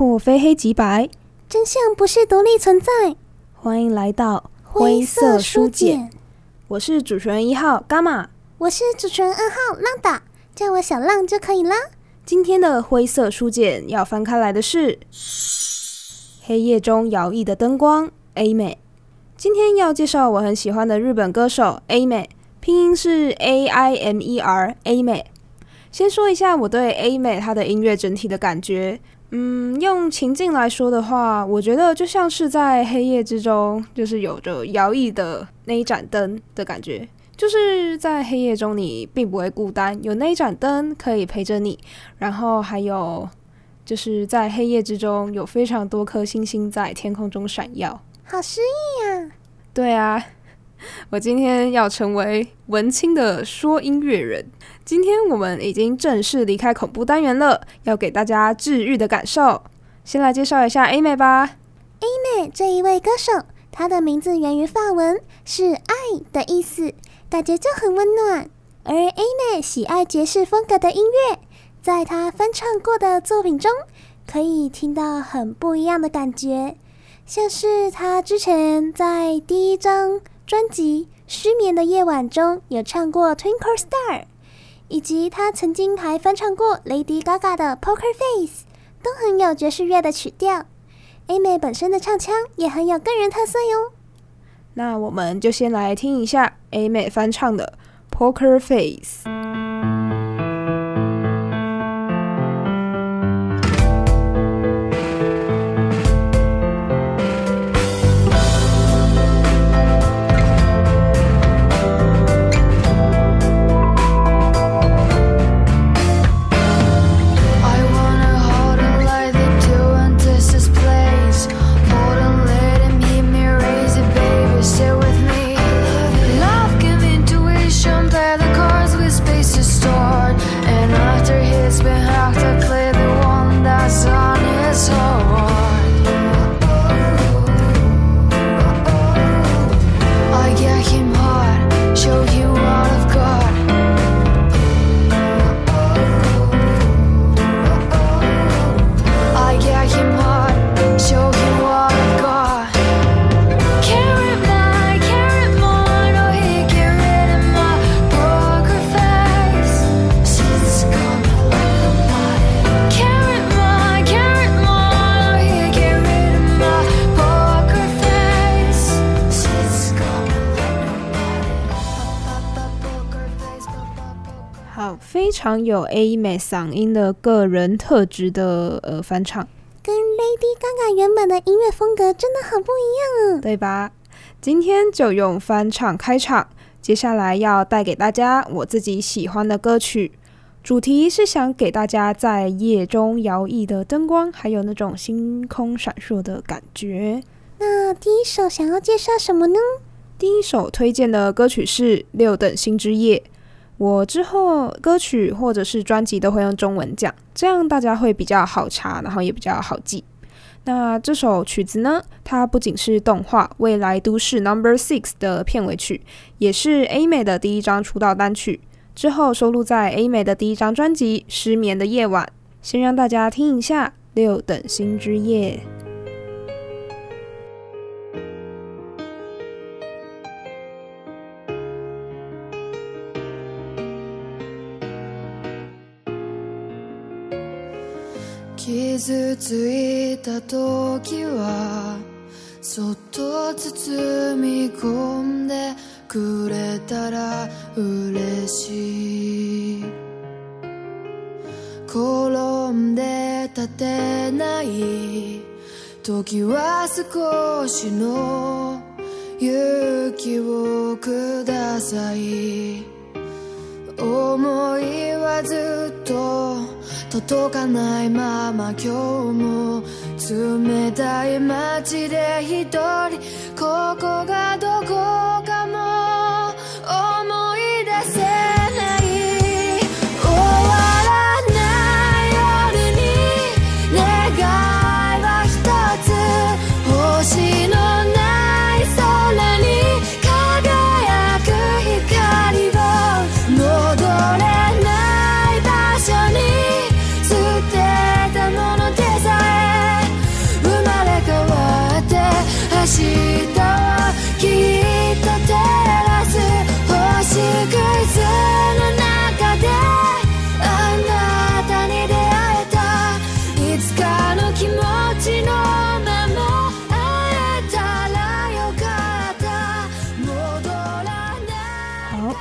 破非黑即白，真相不是独立存在。欢迎来到灰色书简，我是主持人一号伽马，我是主持人二号浪达，叫我小浪就可以啦。今天的灰色书简要翻开来的是《黑夜中摇曳的灯光》Aimer。今天要介绍我很喜欢的日本歌手 Aimer，拼音是 A I M E R Aimer。先说一下我对 Aimer 他的音乐整体的感觉，嗯，用情境来说的话，我觉得就像是在黑夜之中，就是有着摇曳的那一盏灯的感觉，就是在黑夜中你并不会孤单，有那一盏灯可以陪着你，然后还有就是在黑夜之中有非常多颗星星在天空中闪耀，好诗意呀！对啊。我今天要成为文青的说音乐人。今天我们已经正式离开恐怖单元了，要给大家治愈的感受。先来介绍一下 Aimer 吧。Aimer 这一位歌手，她的名字源于法文，是爱的意思，感觉就很温暖。而 Aimer 喜爱爵士风格的音乐，在她翻唱过的作品中，可以听到很不一样的感觉，像是他之前在第一张。专辑《失眠的夜晚》中有唱过《Twinkle Star》，以及他曾经还翻唱过 Lady Gaga 的《Poker Face》，都很有爵士乐的曲调。Amy 本身的唱腔也很有个人特色哟。那我们就先来听一下 Amy 翻唱的《Poker Face》。常有 Aimer 嗓音的个人特质的呃翻唱，跟 Lady Gaga 原本的音乐风格真的很不一样啊，对吧？今天就用翻唱开场，接下来要带给大家我自己喜欢的歌曲，主题是想给大家在夜中摇曳的灯光，还有那种星空闪烁的感觉。那第一首想要介绍什么呢？第一首推荐的歌曲是《六等星之夜》。我之后歌曲或者是专辑都会用中文讲，这样大家会比较好查，然后也比较好记。那这首曲子呢，它不仅是动画《未来都市 Number Six》的片尾曲，也是 A 美的第一张出道单曲，之后收录在 A 美的第一张专辑《失眠的夜晚》。先让大家听一下《六等星之夜》。伤ついた时はそっと包み込んでくれたら嬉しい転んで立てない时は少しの勇気をください。思いはずっと届かないまま今日も冷たい街で一人ここがどこかも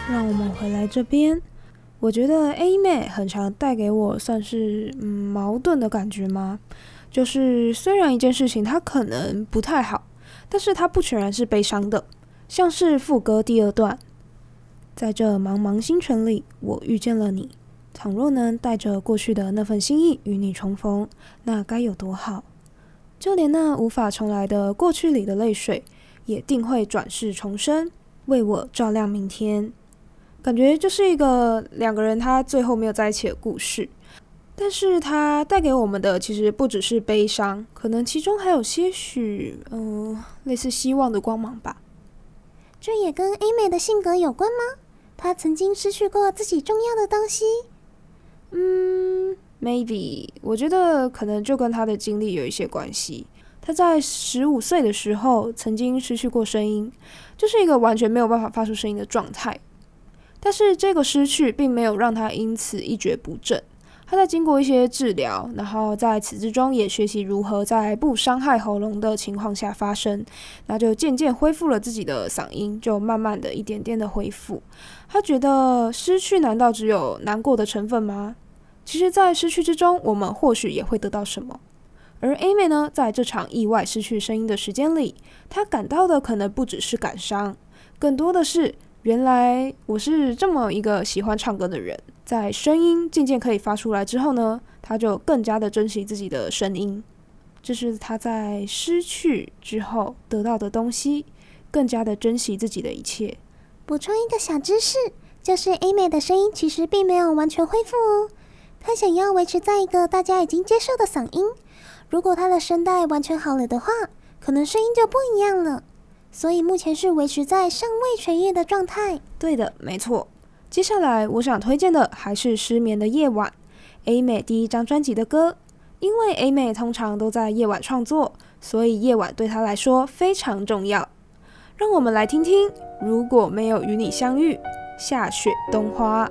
让我们回来这边。我觉得 A 妹很常带给我算是嗯矛盾的感觉吗？就是虽然一件事情它可能不太好，但是它不全然是悲伤的。像是副歌第二段，在这茫茫星辰里，我遇见了你。倘若能带着过去的那份心意与你重逢，那该有多好！就连那无法重来的过去里的泪水，也定会转世重生，为我照亮明天。感觉就是一个两个人他最后没有在一起的故事，但是它带给我们的其实不只是悲伤，可能其中还有些许嗯、呃、类似希望的光芒吧。这也跟 A 妹的性格有关吗？她曾经失去过自己重要的东西。嗯，maybe，我觉得可能就跟她的经历有一些关系。她在十五岁的时候曾经失去过声音，就是一个完全没有办法发出声音的状态。但是这个失去并没有让他因此一蹶不振，他在经过一些治疗，然后在此之中也学习如何在不伤害喉咙的情况下发声，那就渐渐恢复了自己的嗓音，就慢慢的一点点的恢复。他觉得失去难道只有难过的成分吗？其实，在失去之中，我们或许也会得到什么。而 A 妹呢，在这场意外失去声音的时间里，她感到的可能不只是感伤，更多的是。原来我是这么一个喜欢唱歌的人，在声音渐渐可以发出来之后呢，他就更加的珍惜自己的声音，这是他在失去之后得到的东西，更加的珍惜自己的一切。补充一个小知识，就是 A 妹的声音其实并没有完全恢复哦，她想要维持在一个大家已经接受的嗓音。如果她的声带完全好了的话，可能声音就不一样了。所以目前是维持在尚未痊愈的状态。对的，没错。接下来我想推荐的还是《失眠的夜晚》，A 妹第一张专辑的歌。因为 A 妹通常都在夜晚创作，所以夜晚对她来说非常重要。让我们来听听《如果没有与你相遇》，下雪冬花。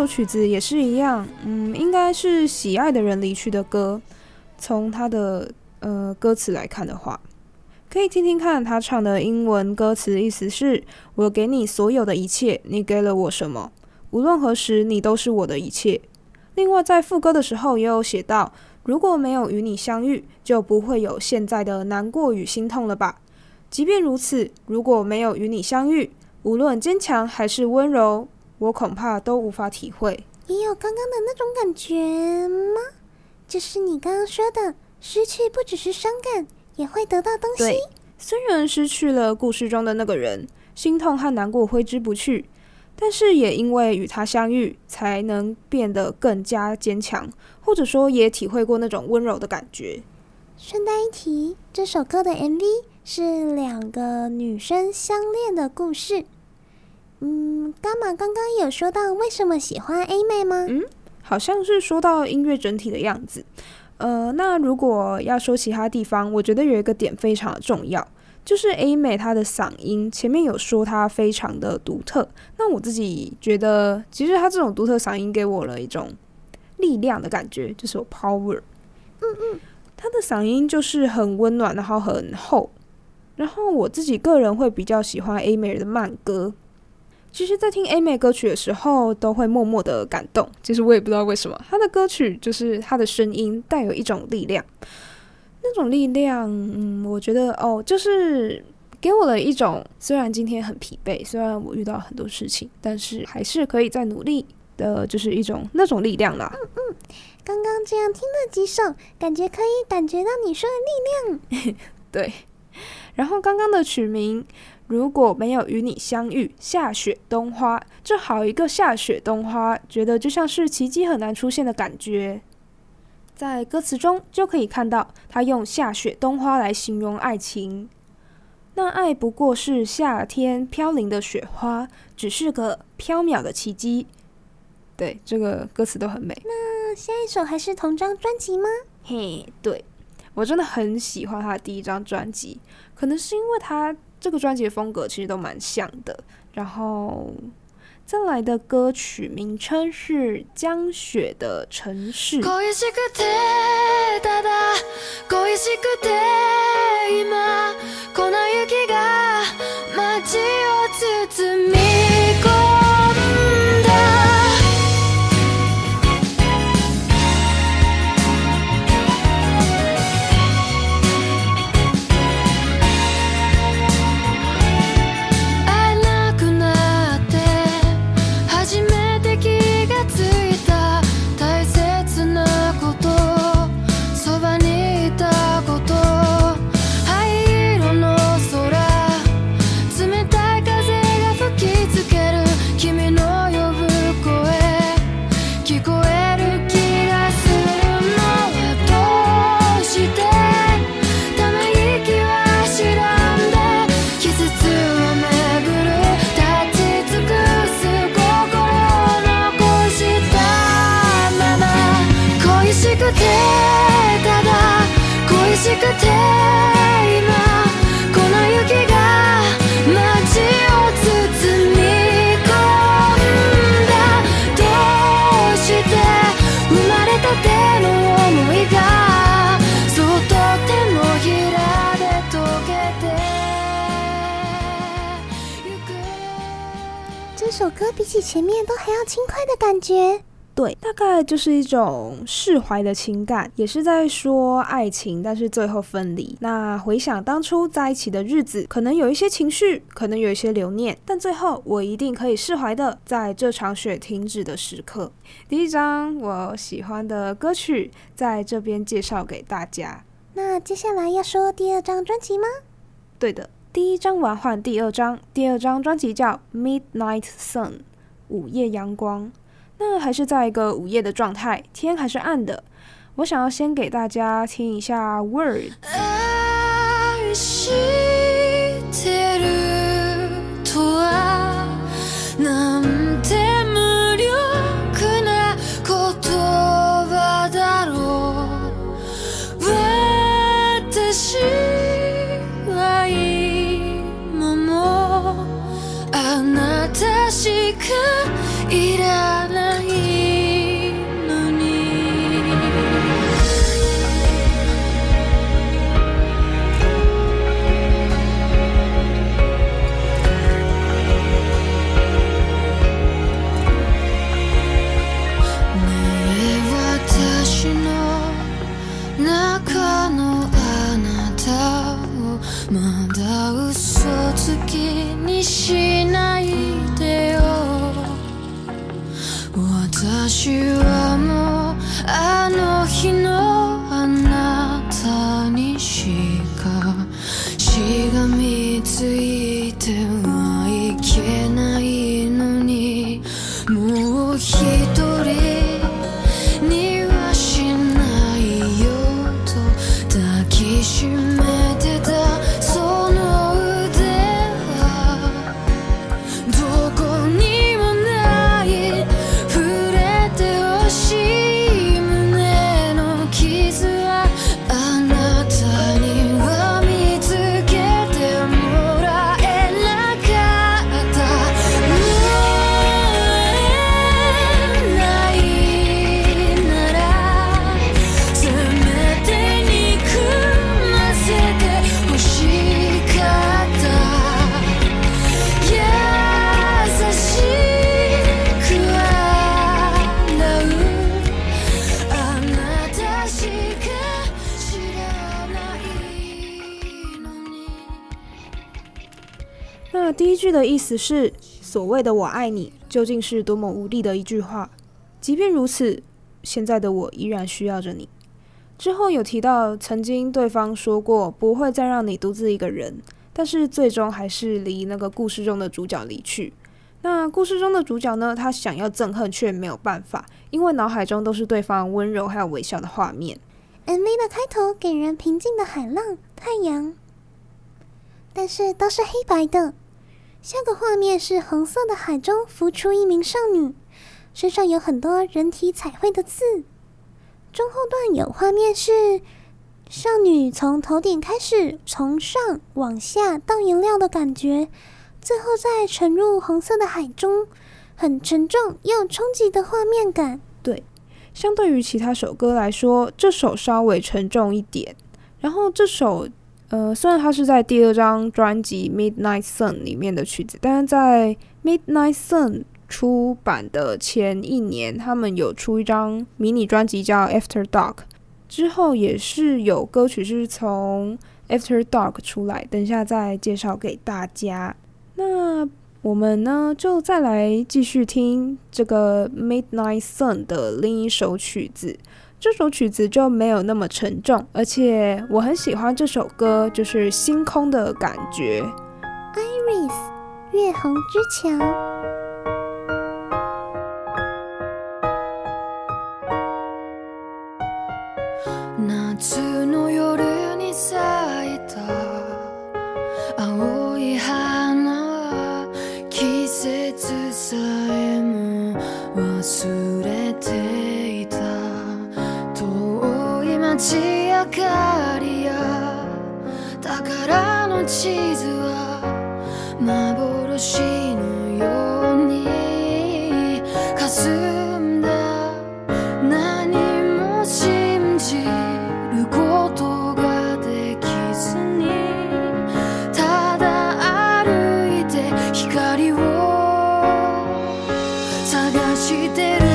首曲子也是一样，嗯，应该是喜爱的人离去的歌。从他的呃歌词来看的话，可以听听看他唱的英文歌词，意思是：我给你所有的一切，你给了我什么？无论何时，你都是我的一切。另外，在副歌的时候也有写到：如果没有与你相遇，就不会有现在的难过与心痛了吧？即便如此，如果没有与你相遇，无论坚强还是温柔。我恐怕都无法体会。也有刚刚的那种感觉吗？就是你刚刚说的，失去不只是伤感，也会得到东西。对，虽然失去了故事中的那个人，心痛和难过挥之不去，但是也因为与他相遇，才能变得更加坚强，或者说也体会过那种温柔的感觉。顺带一提，这首歌的 MV 是两个女生相恋的故事。嗯，干嘛刚刚有说到为什么喜欢 A 妹吗？嗯，好像是说到音乐整体的样子。呃，那如果要说其他地方，我觉得有一个点非常的重要，就是 A 妹她的嗓音，前面有说她非常的独特。那我自己觉得，其实她这种独特嗓音给我了一种力量的感觉，就是有 power。嗯嗯，她的嗓音就是很温暖，然后很厚。然后我自己个人会比较喜欢 A 妹的慢歌。其实，在听 A 妹歌曲的时候，都会默默的感动。其实我也不知道为什么，她的歌曲就是她的声音带有一种力量，那种力量，嗯，我觉得哦，就是给我了一种，虽然今天很疲惫，虽然我遇到很多事情，但是还是可以再努力的，就是一种那种力量啦。嗯嗯，刚刚这样听了几首，感觉可以感觉到你说的力量。对，然后刚刚的曲名。如果没有与你相遇，下雪冬花，这好一个下雪冬花，觉得就像是奇迹很难出现的感觉。在歌词中就可以看到，他用下雪冬花来形容爱情。那爱不过是夏天飘零的雪花，只是个飘渺的奇迹。对，这个歌词都很美。那下一首还是同张专辑吗？嘿，对，我真的很喜欢他的第一张专辑，可能是因为他。这个专辑的风格其实都蛮像的，然后再来的歌曲名称是《江雪的城市》。比前面都还要轻快的感觉，对，大概就是一种释怀的情感，也是在说爱情，但是最后分离。那回想当初在一起的日子，可能有一些情绪，可能有一些留念，但最后我一定可以释怀的，在这场雪停止的时刻。第一张我喜欢的歌曲在这边介绍给大家。那接下来要说第二张专辑吗？对的。第一张完换第二张，第二张专辑叫《Midnight Sun》，午夜阳光。那还是在一个午夜的状态，天还是暗的。我想要先给大家听一下《Word》。是。的意思是，所谓的“我爱你”究竟是多么无力的一句话。即便如此，现在的我依然需要着你。之后有提到，曾经对方说过不会再让你独自一个人，但是最终还是离那个故事中的主角离去。那故事中的主角呢？他想要憎恨却没有办法，因为脑海中都是对方温柔还有微笑的画面。MV 的开头给人平静的海浪、太阳，但是都是黑白的。下个画面是红色的海中浮出一名少女，身上有很多人体彩绘的字。中后段有画面是少女从头顶开始，从上往下倒颜料的感觉，最后再沉入红色的海中，很沉重又冲击的画面感。对，相对于其他首歌来说，这首稍微沉重一点。然后这首。呃，虽然它是在第二张专辑《Midnight Sun》里面的曲子，但是在《Midnight Sun》出版的前一年，他们有出一张迷你专辑叫《After Dark》，之后也是有歌曲是从《After Dark》出来，等一下再介绍给大家。那我们呢，就再来继续听这个《Midnight Sun》的另一首曲子。这首曲子就没有那么沉重，而且我很喜欢这首歌，就是星空的感觉。Iris，月虹之桥。してる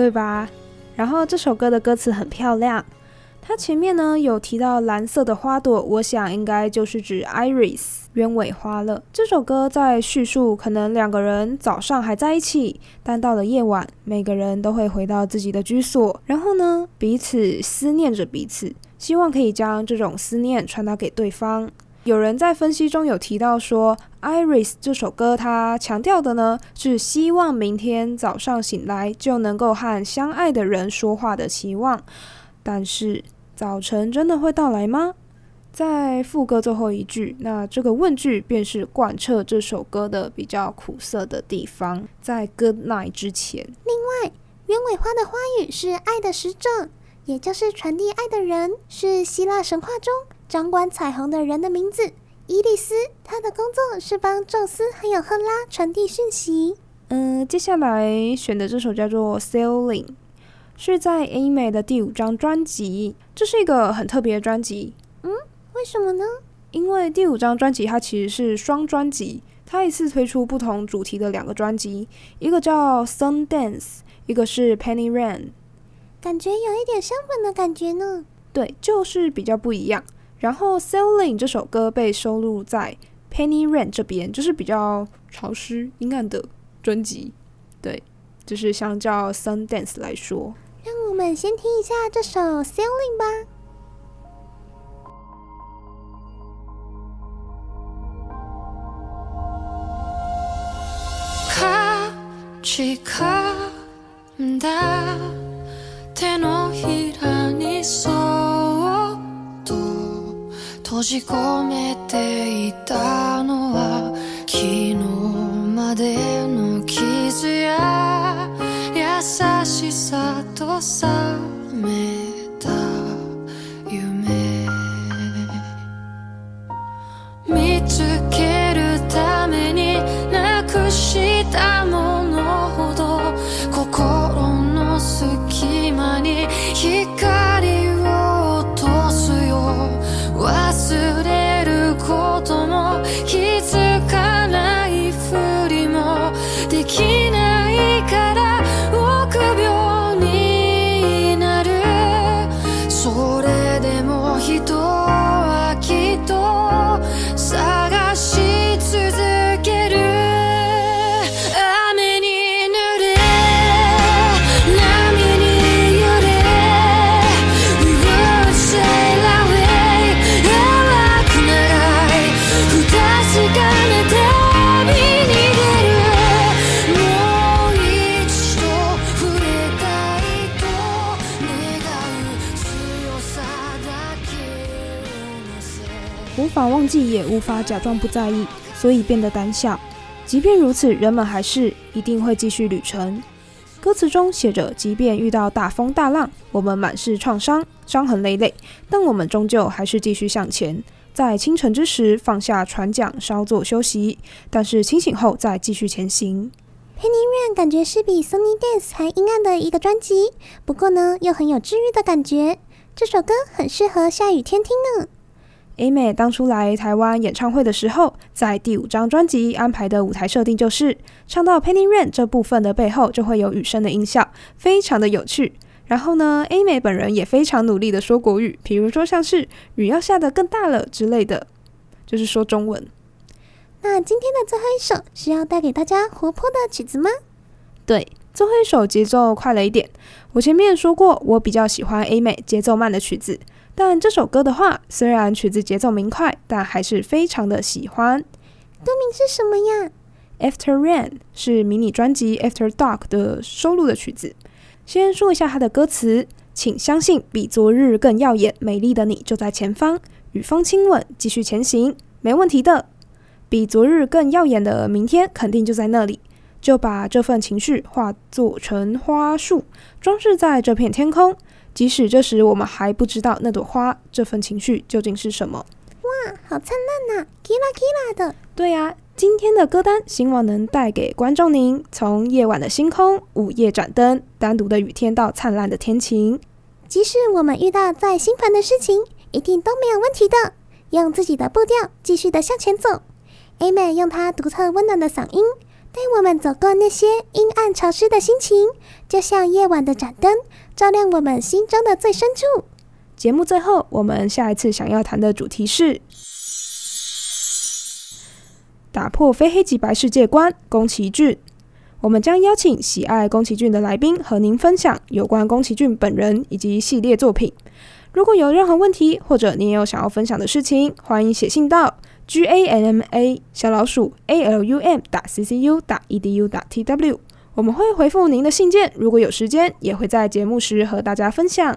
对吧？然后这首歌的歌词很漂亮，它前面呢有提到蓝色的花朵，我想应该就是指 Iris 鸢尾花了。这首歌在叙述可能两个人早上还在一起，但到了夜晚，每个人都会回到自己的居所，然后呢彼此思念着彼此，希望可以将这种思念传达给对方。有人在分析中有提到说，《Iris》这首歌，它强调的呢是希望明天早上醒来就能够和相爱的人说话的期望。但是，早晨真的会到来吗？在副歌最后一句，那这个问句便是贯彻这首歌的比较苦涩的地方。在 Good Night 之前，另外，鸢尾花的花语是爱的使者，也就是传递爱的人，是希腊神话中。掌管彩虹的人的名字伊利斯，她的工作是帮宙斯还有赫拉传递讯息。嗯，接下来选的这首叫做《Sailing》，是在 A 美的第五张专辑。这是一个很特别的专辑。嗯，为什么呢？因为第五张专辑它其实是双专辑，它一次推出不同主题的两个专辑，一个叫《Sun Dance》，一个是《Penny Rain》。感觉有一点相反的感觉呢。对，就是比较不一样。然后《Sailing》这首歌被收录在《Penny Rain》这边，就是比较潮湿阴暗的专辑。对，就是相较《Sun Dance》来说。让我们先听一下这首《Sailing》吧。閉じ込めていたのは昨日までの傷や優しさと冷め无法忘记，也无法假装不在意，所以变得胆小。即便如此，人们还是一定会继续旅程。歌词中写着：“即便遇到大风大浪，我们满是创伤，伤痕累累，但我们终究还是继续向前。在清晨之时放下船桨，稍作休息，但是清醒后再继续前行。” Penny Rain 感觉是比 Sunny Days 还阴暗的一个专辑，不过呢，又很有治愈的感觉。这首歌很适合下雨天听呢。Aimer 当初来台湾演唱会的时候，在第五张专辑安排的舞台设定就是，唱到 Penny Rain 这部分的背后就会有雨声的音效，非常的有趣。然后呢，Aimer 本人也非常努力的说国语，比如说像是雨要下得更大了之类的，就是说中文。那今天的最后一首是要带给大家活泼的曲子吗？对，最后一首节奏快了一点。我前面说过，我比较喜欢 Aimer 节奏慢的曲子。但这首歌的话，虽然曲子节奏明快，但还是非常的喜欢。歌名是什么呀？After Rain 是迷你专辑 After Dark 的收录的曲子。先说一下它的歌词，请相信比昨日更耀眼，美丽的你就在前方，与风亲吻，继续前行，没问题的。比昨日更耀眼的明天肯定就在那里，就把这份情绪化作成花束，装饰在这片天空。即使这时我们还不知道那朵花这份情绪究竟是什么。哇，好灿烂呐，kila kila 的。对呀、啊，今天的歌单希望能带给观众您从夜晚的星空、午夜盏灯、单独的雨天到灿烂的天晴。即使我们遇到再心烦的事情，一定都没有问题的。用自己的步调继续的向前走。Aimer 用她独特温暖的嗓音。带我们走过那些阴暗潮湿的心情，就像夜晚的盏灯，照亮我们心中的最深处。节目最后，我们下一次想要谈的主题是打破非黑即白世界观。宫崎骏，我们将邀请喜爱宫崎骏的来宾和您分享有关宫崎骏本人以及系列作品。如果有任何问题，或者你也有想要分享的事情，欢迎写信到。G A M M A 小老鼠 A L U M 打 C C U 打 E D U 打 T W，我们会回复您的信件。如果有时间，也会在节目时和大家分享。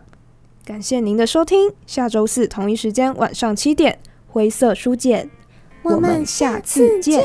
感谢您的收听，下周四同一时间晚上七点，灰色书简，我们下次见。